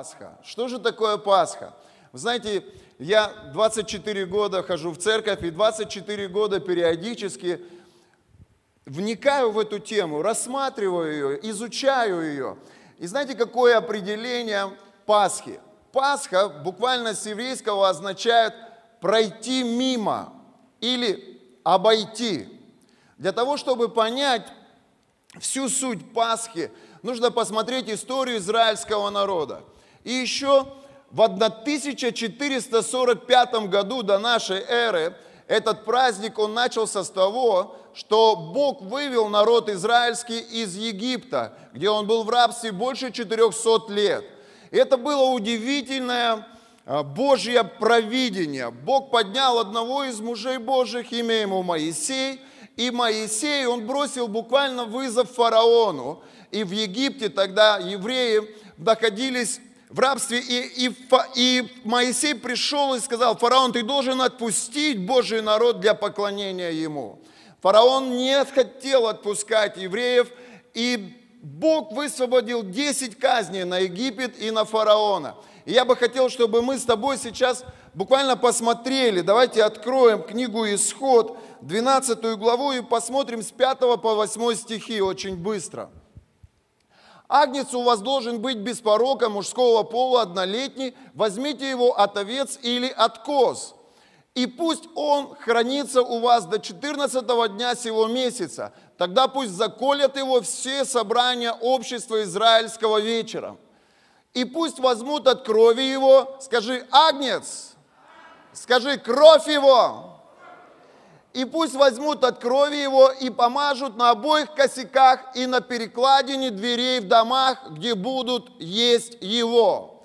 Пасха. Что же такое Пасха? Вы знаете, я 24 года хожу в церковь, и 24 года периодически вникаю в эту тему, рассматриваю ее, изучаю ее. И знаете, какое определение Пасхи? Пасха буквально с еврейского означает пройти мимо или обойти. Для того, чтобы понять всю суть Пасхи, нужно посмотреть историю израильского народа. И еще в 1445 году до нашей эры этот праздник, он начался с того, что Бог вывел народ израильский из Египта, где он был в рабстве больше 400 лет. И это было удивительное Божье провидение. Бог поднял одного из мужей Божьих, имя ему Моисей, и Моисей, он бросил буквально вызов фараону. И в Египте тогда евреи находились в рабстве, и, и, и Моисей пришел и сказал, фараон, ты должен отпустить Божий народ для поклонения ему. Фараон не хотел отпускать евреев, и Бог высвободил 10 казней на Египет и на фараона. И я бы хотел, чтобы мы с тобой сейчас буквально посмотрели, давайте откроем книгу Исход, 12 главу, и посмотрим с 5 по 8 стихи очень быстро. Агнец у вас должен быть без порока мужского пола, однолетний. Возьмите его от овец или от коз. И пусть он хранится у вас до 14 дня сего месяца. Тогда пусть заколят его все собрания общества израильского вечером. И пусть возьмут от крови его, скажи, агнец, скажи, кровь его, и пусть возьмут от крови его и помажут на обоих косяках и на перекладине дверей в домах, где будут есть его.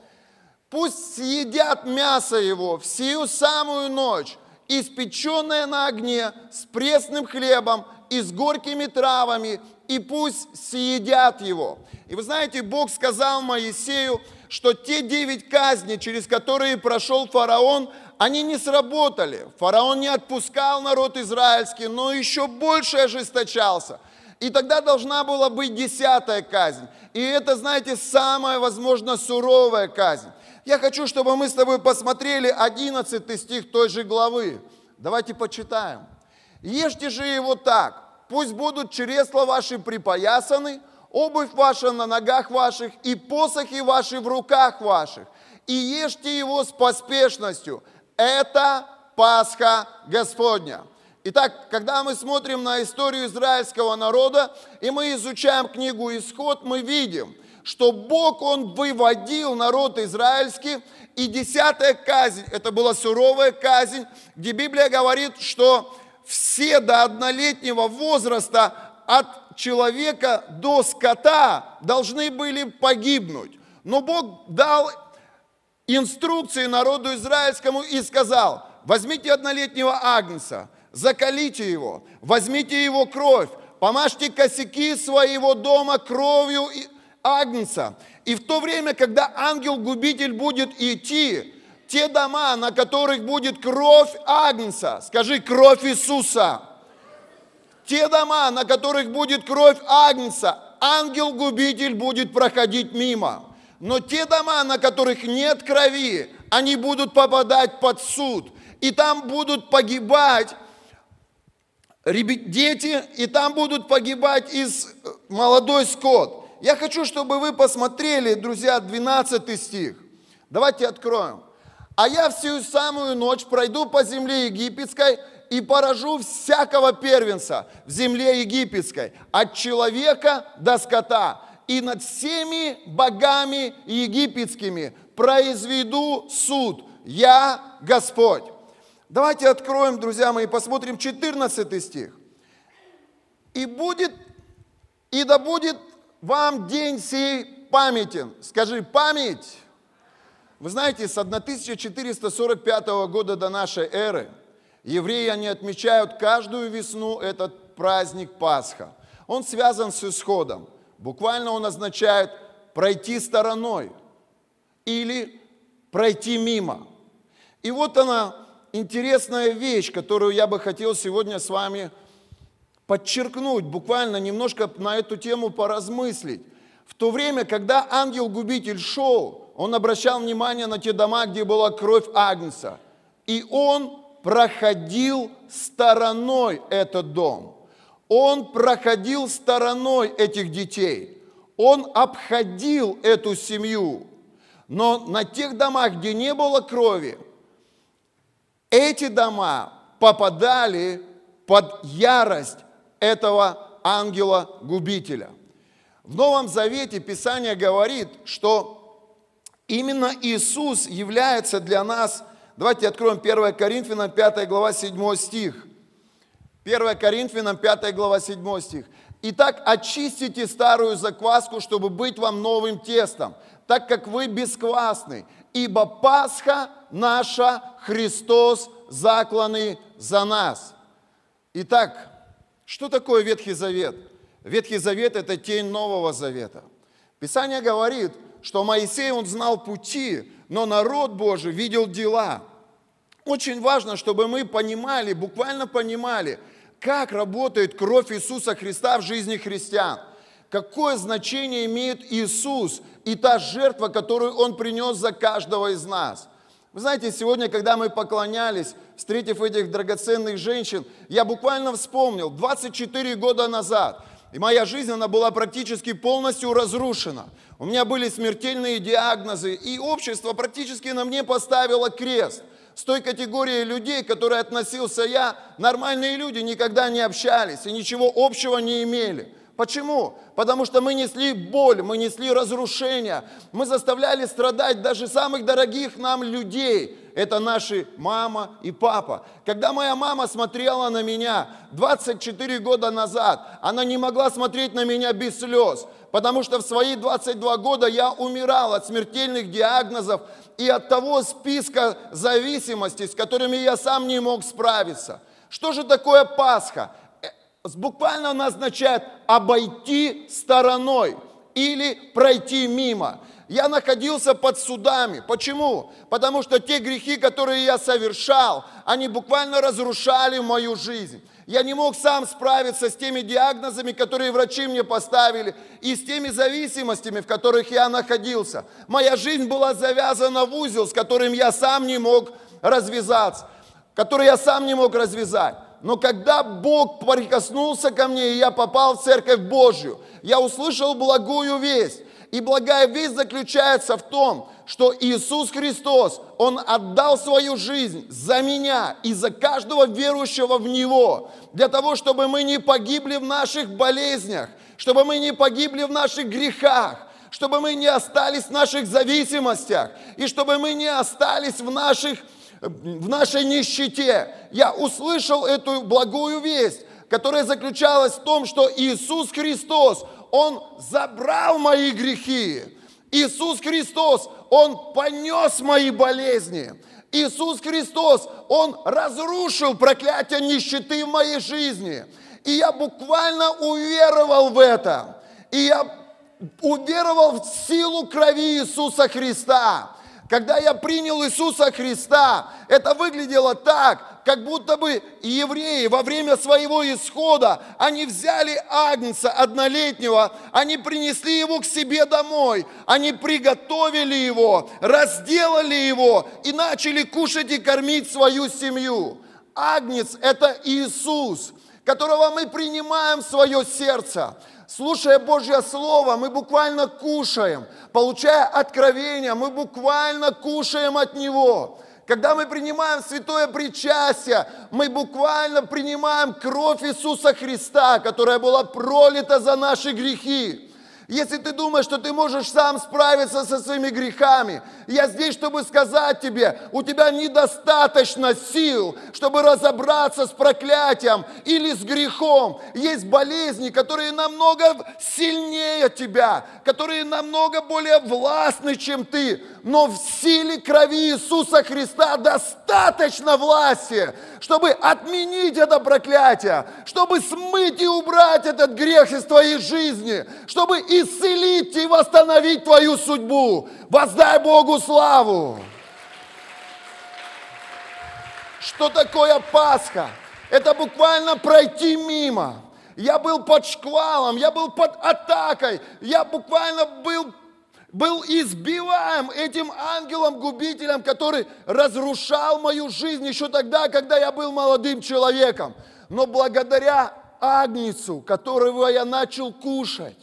Пусть съедят мясо его всю самую ночь, испеченное на огне, с пресным хлебом и с горькими травами, и пусть съедят его. И вы знаете, Бог сказал Моисею, что те девять казней, через которые прошел фараон, они не сработали. Фараон не отпускал народ израильский, но еще больше ожесточался. И тогда должна была быть десятая казнь. И это, знаете, самая, возможно, суровая казнь. Я хочу, чтобы мы с тобой посмотрели 11 стих той же главы. Давайте почитаем. Ешьте же его так, пусть будут чресла ваши припоясаны, обувь ваша на ногах ваших и посохи ваши в руках ваших, и ешьте его с поспешностью, это Пасха Господня. Итак, когда мы смотрим на историю израильского народа, и мы изучаем книгу «Исход», мы видим, что Бог, Он выводил народ израильский, и десятая казнь, это была суровая казнь, где Библия говорит, что все до однолетнего возраста от человека до скота должны были погибнуть. Но Бог дал инструкции народу израильскому и сказал, возьмите однолетнего агнца, закалите его, возьмите его кровь, помажьте косяки своего дома кровью агнца. И в то время, когда ангел-губитель будет идти, те дома, на которых будет кровь агнца, скажи, кровь Иисуса, те дома, на которых будет кровь агнца, ангел-губитель будет проходить мимо. Но те дома, на которых нет крови, они будут попадать под суд. И там будут погибать дети, и там будут погибать из э, молодой скот. Я хочу, чтобы вы посмотрели, друзья, 12 стих. Давайте откроем. «А я всю самую ночь пройду по земле египетской и поражу всякого первенца в земле египетской, от человека до скота, и над всеми богами египетскими произведу суд. Я Господь. Давайте откроем, друзья мои, посмотрим 14 стих. И будет, и да будет вам день сей памятен. Скажи, память. Вы знаете, с 1445 года до нашей эры евреи, они отмечают каждую весну этот праздник Пасха. Он связан с исходом. Буквально он означает пройти стороной или пройти мимо. И вот она, интересная вещь, которую я бы хотел сегодня с вами подчеркнуть, буквально немножко на эту тему поразмыслить. В то время, когда ангел-губитель шел, он обращал внимание на те дома, где была кровь Агнца. И он проходил стороной этот дом. Он проходил стороной этих детей. Он обходил эту семью. Но на тех домах, где не было крови, эти дома попадали под ярость этого ангела-губителя. В Новом Завете Писание говорит, что именно Иисус является для нас, давайте откроем 1 Коринфянам 5 глава 7 стих. 1 Коринфянам 5 глава 7 стих. Итак, очистите старую закваску, чтобы быть вам новым тестом, так как вы бесквасны, ибо Пасха наша Христос закланный за нас. Итак, что такое Ветхий Завет? Ветхий Завет – это тень Нового Завета. Писание говорит, что Моисей, он знал пути, но народ Божий видел дела. Очень важно, чтобы мы понимали, буквально понимали, как работает кровь Иисуса Христа в жизни христиан. Какое значение имеет Иисус и та жертва, которую Он принес за каждого из нас – вы знаете, сегодня, когда мы поклонялись, встретив этих драгоценных женщин, я буквально вспомнил, 24 года назад, и моя жизнь, она была практически полностью разрушена. У меня были смертельные диагнозы, и общество практически на мне поставило крест. С той категорией людей, к которой относился я, нормальные люди никогда не общались и ничего общего не имели. Почему? Потому что мы несли боль, мы несли разрушение, мы заставляли страдать даже самых дорогих нам людей. Это наши мама и папа. Когда моя мама смотрела на меня 24 года назад, она не могла смотреть на меня без слез, потому что в свои 22 года я умирал от смертельных диагнозов и от того списка зависимостей, с которыми я сам не мог справиться. Что же такое Пасха? буквально она означает обойти стороной или пройти мимо. Я находился под судами. Почему? Потому что те грехи, которые я совершал, они буквально разрушали мою жизнь. Я не мог сам справиться с теми диагнозами, которые врачи мне поставили, и с теми зависимостями, в которых я находился. Моя жизнь была завязана в узел, с которым я сам не мог развязаться, который я сам не мог развязать. Но когда Бог прикоснулся ко мне, и я попал в Церковь Божью, я услышал благую весть. И благая весть заключается в том, что Иисус Христос, Он отдал свою жизнь за меня и за каждого верующего в Него, для того, чтобы мы не погибли в наших болезнях, чтобы мы не погибли в наших грехах, чтобы мы не остались в наших зависимостях, и чтобы мы не остались в наших в нашей нищете. Я услышал эту благую весть, которая заключалась в том, что Иисус Христос, Он забрал мои грехи. Иисус Христос, Он понес мои болезни. Иисус Христос, Он разрушил проклятие нищеты в моей жизни. И я буквально уверовал в это. И я уверовал в силу крови Иисуса Христа. Когда я принял Иисуса Христа, это выглядело так, как будто бы евреи во время своего исхода, они взяли агнца однолетнего, они принесли его к себе домой, они приготовили его, разделали его и начали кушать и кормить свою семью. Агнец – это Иисус, которого мы принимаем в свое сердце. Слушая Божье Слово, мы буквально кушаем. Получая откровение, мы буквально кушаем от Него. Когда мы принимаем святое причастие, мы буквально принимаем кровь Иисуса Христа, которая была пролита за наши грехи. Если ты думаешь, что ты можешь сам справиться со своими грехами, я здесь, чтобы сказать тебе, у тебя недостаточно сил, чтобы разобраться с проклятием или с грехом. Есть болезни, которые намного сильнее тебя, которые намного более властны, чем ты. Но в силе крови Иисуса Христа достаточно власти, чтобы отменить это проклятие, чтобы смыть и убрать этот грех из твоей жизни, чтобы исцелить и восстановить твою судьбу. Воздай Богу славу. что такое Пасха. Это буквально пройти мимо. Я был под шквалом, я был под атакой, я буквально был, был избиваем этим ангелом-губителем, который разрушал мою жизнь еще тогда, когда я был молодым человеком. Но благодаря Агнецу, которого я начал кушать,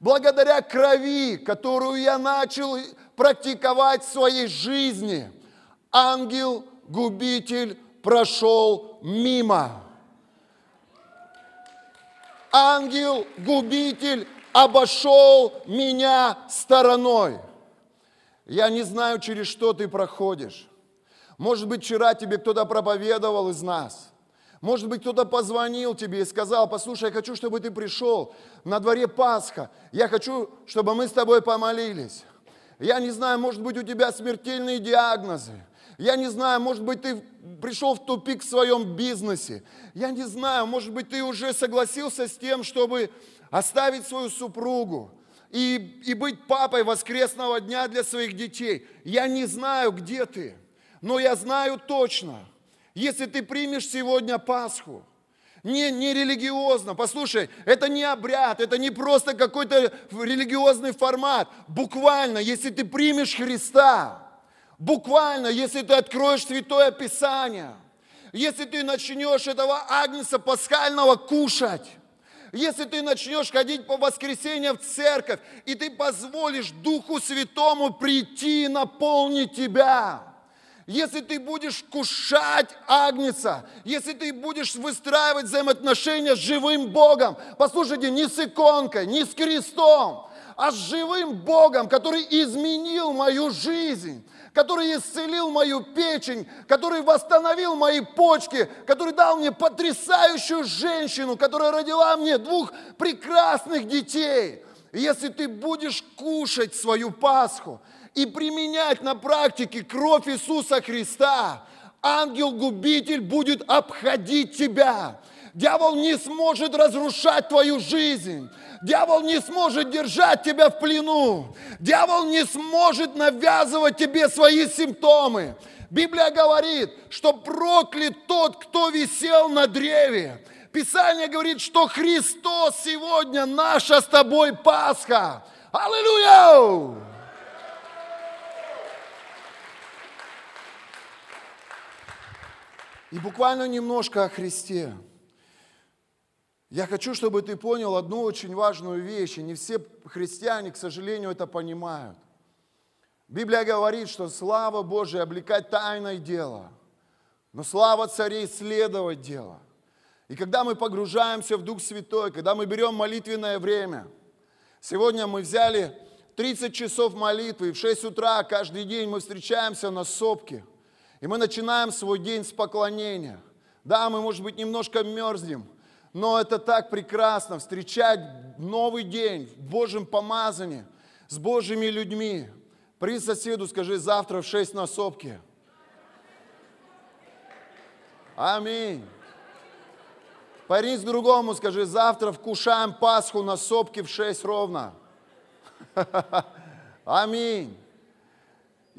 благодаря крови, которую я начал практиковать в своей жизни, ангел-губитель прошел мимо. Ангел-губитель обошел меня стороной. Я не знаю, через что ты проходишь. Может быть, вчера тебе кто-то проповедовал из нас. Может быть, кто-то позвонил тебе и сказал, послушай, я хочу, чтобы ты пришел. На дворе Пасха. Я хочу, чтобы мы с тобой помолились. Я не знаю, может быть, у тебя смертельные диагнозы. Я не знаю, может быть, ты пришел в тупик в своем бизнесе. Я не знаю, может быть, ты уже согласился с тем, чтобы оставить свою супругу и, и быть папой воскресного дня для своих детей. Я не знаю, где ты, но я знаю точно, если ты примешь сегодня Пасху, не, не религиозно. Послушай, это не обряд, это не просто какой-то религиозный формат. Буквально, если ты примешь Христа, Буквально, если ты откроешь Святое Писание, если ты начнешь этого агнца пасхального кушать, если ты начнешь ходить по воскресеньям в церковь, и ты позволишь Духу Святому прийти и наполнить тебя, если ты будешь кушать агнца, если ты будешь выстраивать взаимоотношения с живым Богом, послушайте, не с иконкой, не с крестом, а с живым Богом, который изменил мою жизнь, который исцелил мою печень, который восстановил мои почки, который дал мне потрясающую женщину, которая родила мне двух прекрасных детей. Если ты будешь кушать свою Пасху и применять на практике кровь Иисуса Христа, ангел-губитель будет обходить тебя. Дьявол не сможет разрушать твою жизнь. Дьявол не сможет держать тебя в плену. Дьявол не сможет навязывать тебе свои симптомы. Библия говорит, что проклят тот, кто висел на древе. Писание говорит, что Христос сегодня наша с тобой Пасха. Аллилуйя! И буквально немножко о Христе. Я хочу, чтобы ты понял одну очень важную вещь, и не все христиане, к сожалению, это понимают. Библия говорит, что слава Божия облекать тайное дело, но слава царей следовать дело. И когда мы погружаемся в Дух Святой, когда мы берем молитвенное время, сегодня мы взяли 30 часов молитвы, и в 6 утра каждый день мы встречаемся на сопке, и мы начинаем свой день с поклонения. Да, мы, может быть, немножко мерзнем – но это так прекрасно встречать новый день в Божьем помазании, с Божьими людьми. При соседу скажи, завтра в 6 на сопке. Аминь. Парень другому скажи, завтра вкушаем Пасху на сопке в 6 ровно. Аминь.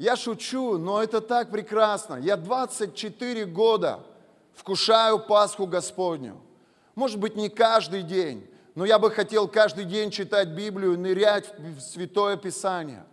Я шучу, но это так прекрасно. Я 24 года вкушаю Пасху Господню. Может быть, не каждый день, но я бы хотел каждый день читать Библию, нырять в Святое Писание.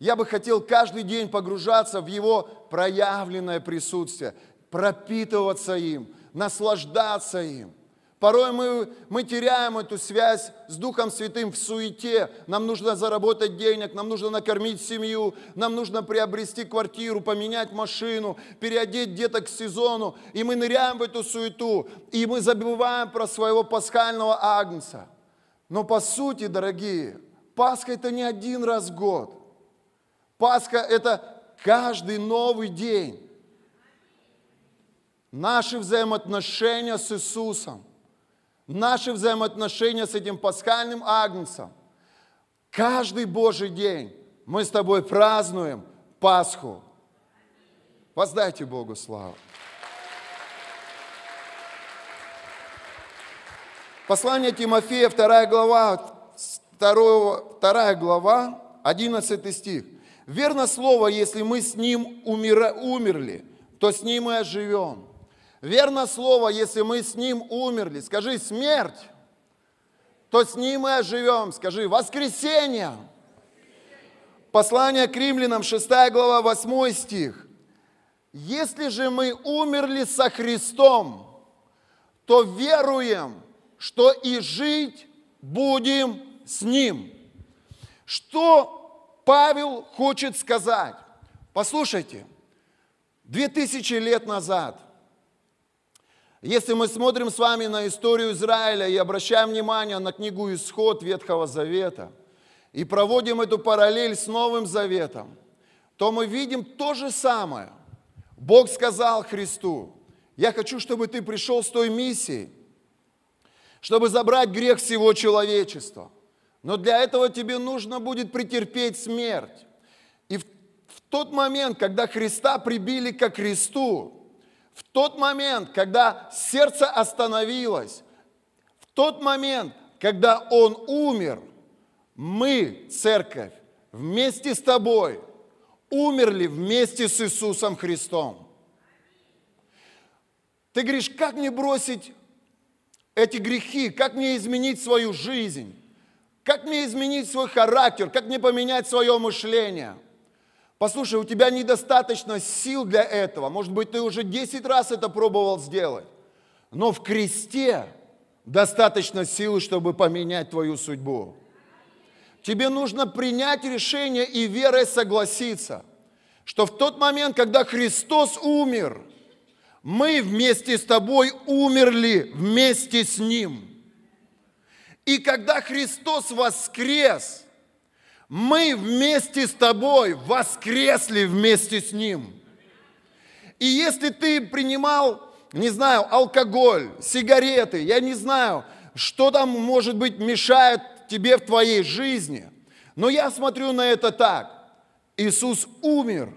Я бы хотел каждый день погружаться в Его проявленное присутствие, пропитываться им, наслаждаться им – Порой мы, мы теряем эту связь с Духом Святым в суете. Нам нужно заработать денег, нам нужно накормить семью, нам нужно приобрести квартиру, поменять машину, переодеть деток к сезону. И мы ныряем в эту суету, и мы забываем про своего пасхального агнца. Но по сути, дорогие, Пасха это не один раз в год. Пасха это каждый новый день. Наши взаимоотношения с Иисусом – наши взаимоотношения с этим пасхальным агнцем. Каждый Божий день мы с тобой празднуем Пасху. Воздайте Богу славу. Послание Тимофея, 2 глава, 2, 2 глава, 11 стих. Верно слово, если мы с ним умер, умерли, то с Ним и оживем. Верно слово, если мы с Ним умерли, скажи смерть, то с Ним и оживем. Скажи воскресенье. Послание к римлянам, 6 глава, 8 стих. Если же мы умерли со Христом, то веруем, что и жить будем с Ним. Что Павел хочет сказать? Послушайте, две тысячи лет назад, если мы смотрим с вами на историю Израиля и обращаем внимание на книгу «Исход» Ветхого Завета, и проводим эту параллель с Новым Заветом, то мы видим то же самое. Бог сказал Христу, я хочу, чтобы ты пришел с той миссией, чтобы забрать грех всего человечества. Но для этого тебе нужно будет претерпеть смерть. И в, в тот момент, когда Христа прибили ко кресту, в тот момент, когда сердце остановилось, в тот момент, когда Он умер, мы, церковь, вместе с тобой умерли вместе с Иисусом Христом. Ты говоришь, как мне бросить эти грехи, как мне изменить свою жизнь, как мне изменить свой характер, как мне поменять свое мышление. Послушай, у тебя недостаточно сил для этого. Может быть, ты уже 10 раз это пробовал сделать. Но в кресте достаточно силы, чтобы поменять твою судьбу. Тебе нужно принять решение и верой согласиться, что в тот момент, когда Христос умер – мы вместе с тобой умерли вместе с Ним. И когда Христос воскрес, мы вместе с тобой воскресли вместе с Ним. И если ты принимал, не знаю, алкоголь, сигареты, я не знаю, что там, может быть, мешает тебе в твоей жизни, но я смотрю на это так. Иисус умер,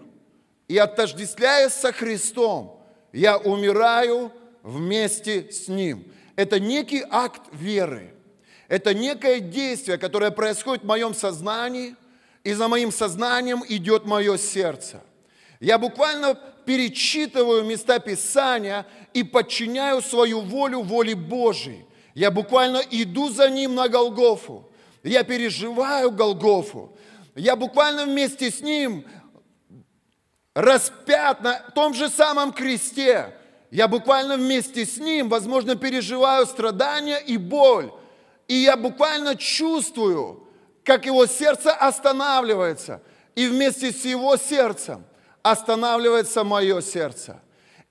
и отождествляясь со Христом, я умираю вместе с Ним. Это некий акт веры. Это некое действие, которое происходит в моем сознании, и за моим сознанием идет мое сердце. Я буквально перечитываю места Писания и подчиняю свою волю воле Божьей. Я буквально иду за Ним на Голгофу. Я переживаю Голгофу. Я буквально вместе с Ним распят на том же самом кресте. Я буквально вместе с ним, возможно, переживаю страдания и боль. И я буквально чувствую, как его сердце останавливается. И вместе с его сердцем останавливается мое сердце.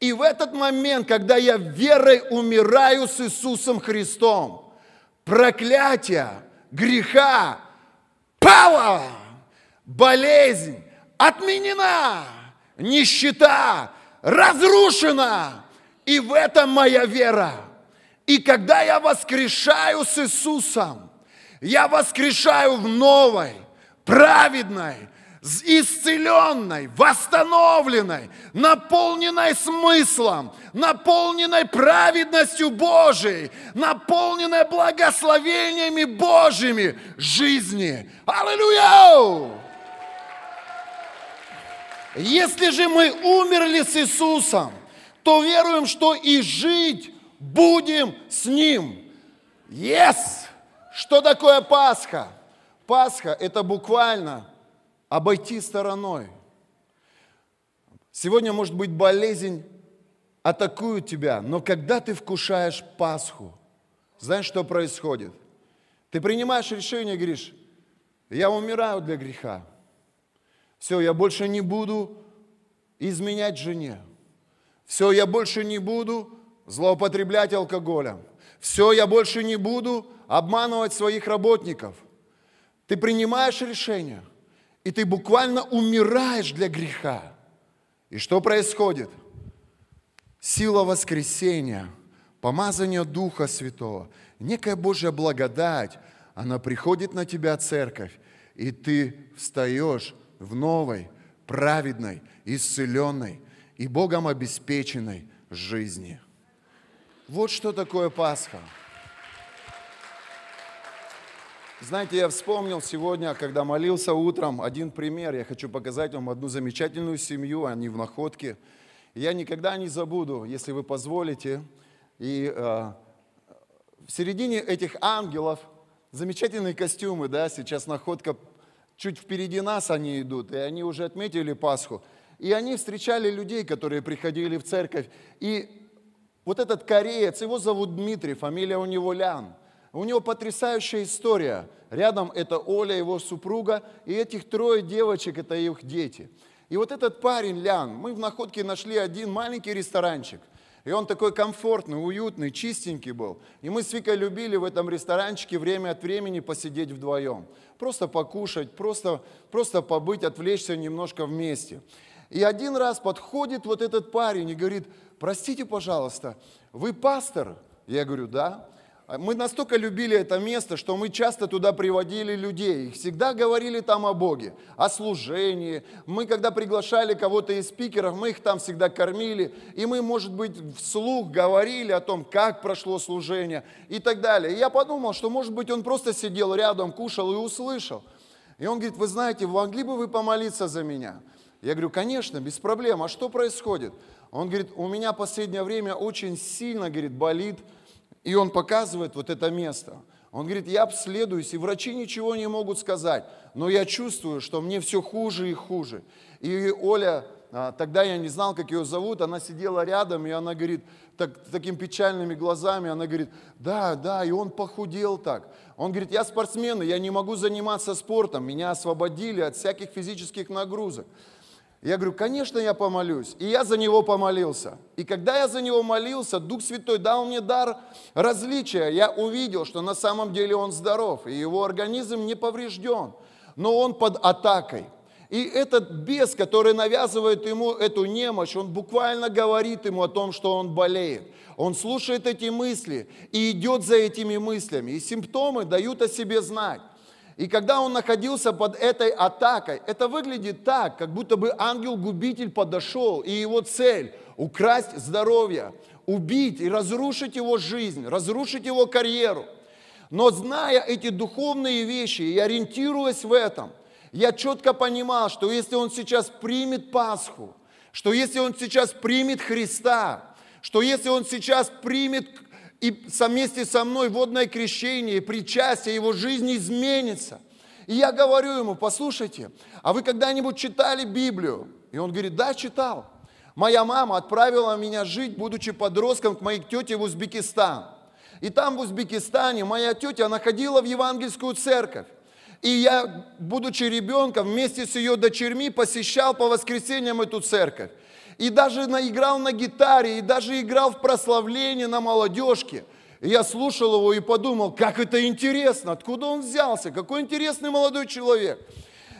И в этот момент, когда я верой умираю с Иисусом Христом, проклятие, греха, пала, болезнь отменена нищета разрушена. И в этом моя вера. И когда я воскрешаю с Иисусом, я воскрешаю в новой, праведной, исцеленной, восстановленной, наполненной смыслом, наполненной праведностью Божией, наполненной благословениями Божьими жизни. Аллилуйя! Если же мы умерли с Иисусом, то веруем, что и жить будем с Ним. Yes! Что такое Пасха? Пасха – это буквально обойти стороной. Сегодня, может быть, болезнь атакует тебя, но когда ты вкушаешь Пасху, знаешь, что происходит? Ты принимаешь решение, говоришь, я умираю для греха. Все, я больше не буду изменять жене. Все, я больше не буду злоупотреблять алкоголем. Все, я больше не буду обманывать своих работников. Ты принимаешь решение, и ты буквально умираешь для греха. И что происходит? Сила воскресения, помазание Духа Святого, некая Божья благодать, она приходит на тебя, церковь, и ты встаешь в новой, праведной, исцеленной и Богом обеспеченной жизни. Вот что такое Пасха. Знаете, я вспомнил сегодня, когда молился утром, один пример. Я хочу показать вам одну замечательную семью, они в находке. Я никогда не забуду, если вы позволите. И э, в середине этих ангелов замечательные костюмы, да, сейчас находка чуть впереди нас они идут, и они уже отметили Пасху. И они встречали людей, которые приходили в церковь. И вот этот кореец, его зовут Дмитрий, фамилия у него Лян. У него потрясающая история. Рядом это Оля, его супруга, и этих трое девочек, это их дети. И вот этот парень, Лян, мы в находке нашли один маленький ресторанчик. И он такой комфортный, уютный, чистенький был. И мы с Викой любили в этом ресторанчике время от времени посидеть вдвоем. Просто покушать, просто, просто побыть, отвлечься немножко вместе. И один раз подходит вот этот парень и говорит, простите, пожалуйста, вы пастор? Я говорю, да. Мы настолько любили это место, что мы часто туда приводили людей. Всегда говорили там о Боге, о служении. Мы, когда приглашали кого-то из спикеров, мы их там всегда кормили. И мы, может быть, вслух говорили о том, как прошло служение и так далее. И я подумал, что, может быть, он просто сидел рядом, кушал и услышал. И он говорит, вы знаете, могли бы вы помолиться за меня? Я говорю, конечно, без проблем. А что происходит? Он говорит, у меня последнее время очень сильно, говорит, болит и он показывает вот это место. Он говорит, я обследуюсь, и врачи ничего не могут сказать, но я чувствую, что мне все хуже и хуже. И Оля, а, тогда я не знал, как ее зовут, она сидела рядом, и она говорит, так, такими печальными глазами, она говорит, да, да, и он похудел так. Он говорит, я спортсмен, я не могу заниматься спортом, меня освободили от всяких физических нагрузок. Я говорю, конечно, я помолюсь. И я за него помолился. И когда я за него молился, Дух Святой дал мне дар различия. Я увидел, что на самом деле он здоров, и его организм не поврежден, но он под атакой. И этот бес, который навязывает ему эту немощь, он буквально говорит ему о том, что он болеет. Он слушает эти мысли и идет за этими мыслями. И симптомы дают о себе знать. И когда он находился под этой атакой, это выглядит так, как будто бы ангел-губитель подошел, и его цель – украсть здоровье, убить и разрушить его жизнь, разрушить его карьеру. Но зная эти духовные вещи и ориентируясь в этом, я четко понимал, что если он сейчас примет Пасху, что если он сейчас примет Христа, что если он сейчас примет и вместе со мной водное крещение, причастие, его жизнь изменится. И я говорю ему, послушайте, а вы когда-нибудь читали Библию? И он говорит, да, читал. Моя мама отправила меня жить, будучи подростком, к моей тете в Узбекистан. И там в Узбекистане моя тетя находила в евангельскую церковь. И я, будучи ребенком, вместе с ее дочерьми посещал по воскресеньям эту церковь и даже наиграл на гитаре, и даже играл в прославление на молодежке. И я слушал его и подумал, как это интересно, откуда он взялся, какой интересный молодой человек.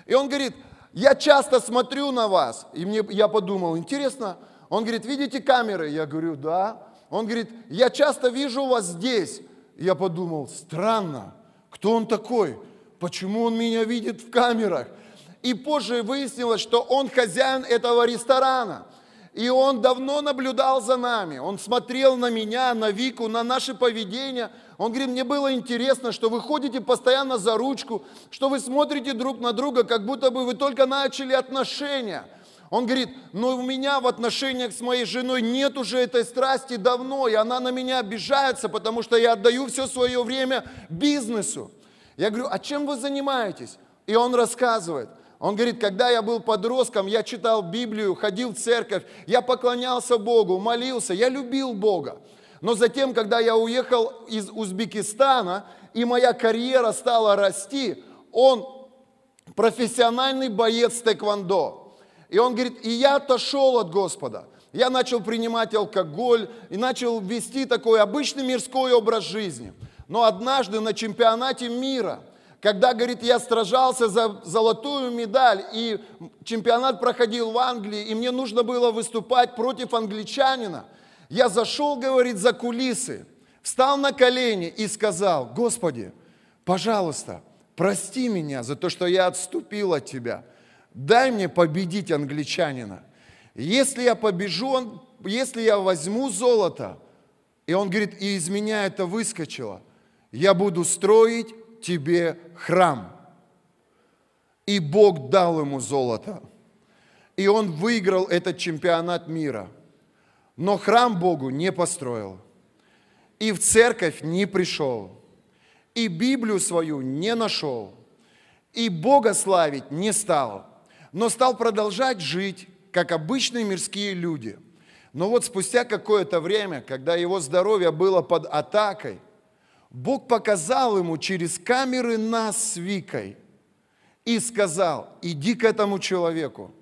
И он говорит, я часто смотрю на вас. И мне, я подумал, интересно. Он говорит, видите камеры? Я говорю, да. Он говорит, я часто вижу вас здесь. Я подумал, странно, кто он такой? Почему он меня видит в камерах? И позже выяснилось, что он хозяин этого ресторана. И он давно наблюдал за нами. Он смотрел на меня, на Вику, на наше поведение. Он говорит, мне было интересно, что вы ходите постоянно за ручку, что вы смотрите друг на друга, как будто бы вы только начали отношения. Он говорит, но у меня в отношениях с моей женой нет уже этой страсти давно, и она на меня обижается, потому что я отдаю все свое время бизнесу. Я говорю, а чем вы занимаетесь? И он рассказывает – он говорит, когда я был подростком, я читал Библию, ходил в церковь, я поклонялся Богу, молился, я любил Бога. Но затем, когда я уехал из Узбекистана, и моя карьера стала расти, он профессиональный боец тэквондо. И он говорит, и я отошел от Господа. Я начал принимать алкоголь и начал вести такой обычный мирской образ жизни. Но однажды на чемпионате мира – когда, говорит, я сражался за золотую медаль, и чемпионат проходил в Англии, и мне нужно было выступать против англичанина, я зашел, говорит, за кулисы, встал на колени и сказал, Господи, пожалуйста, прости меня за то, что я отступил от Тебя. Дай мне победить англичанина. Если я побежу, он, если я возьму золото, и он говорит, и из меня это выскочило, я буду строить тебе храм. И Бог дал ему золото. И он выиграл этот чемпионат мира. но храм Богу не построил, и в церковь не пришел, и Библию свою не нашел, и Бога славить не стал, но стал продолжать жить, как обычные мирские люди. Но вот спустя какое-то время, когда его здоровье было под атакой, Бог показал ему через камеры нас с Викой и сказал, иди к этому человеку,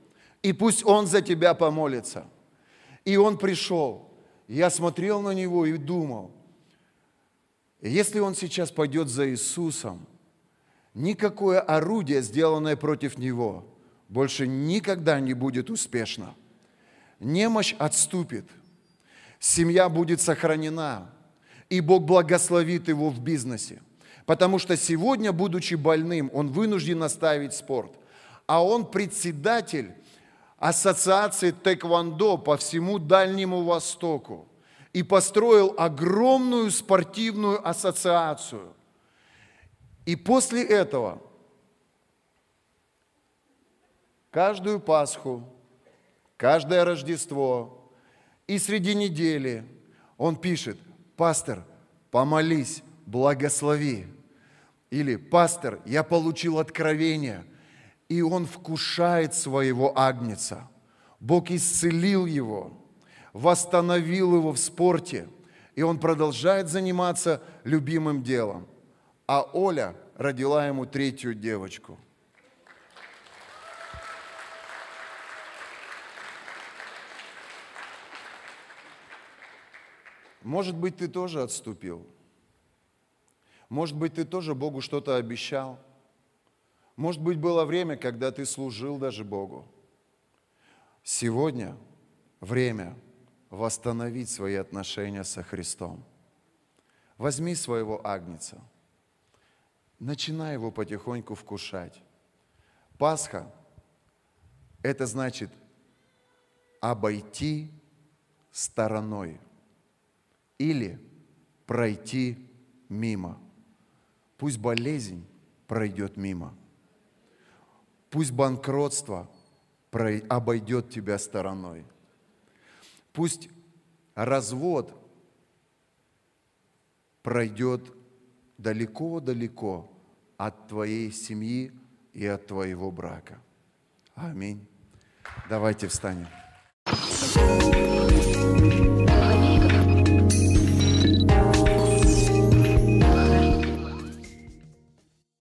и пусть он за тебя помолится. И он пришел. Я смотрел на него и думал, если он сейчас пойдет за Иисусом, никакое орудие, сделанное против него, больше никогда не будет успешно. Немощь отступит, семья будет сохранена, и Бог благословит его в бизнесе. Потому что сегодня, будучи больным, он вынужден оставить спорт. А он председатель ассоциации тэквондо по всему Дальнему Востоку и построил огромную спортивную ассоциацию. И после этого каждую Пасху, каждое Рождество и среди недели он пишет, пастор, помолись, благослови. Или, пастор, я получил откровение, и он вкушает своего агнца. Бог исцелил его, восстановил его в спорте, и он продолжает заниматься любимым делом. А Оля родила ему третью девочку. Может быть, ты тоже отступил. Может быть, ты тоже Богу что-то обещал. Может быть, было время, когда ты служил даже Богу. Сегодня время восстановить свои отношения со Христом. Возьми своего агнца, начинай его потихоньку вкушать. Пасха – это значит обойти стороной или пройти мимо. Пусть болезнь пройдет мимо. Пусть банкротство обойдет тебя стороной. Пусть развод пройдет далеко-далеко от твоей семьи и от твоего брака. Аминь. Давайте встанем.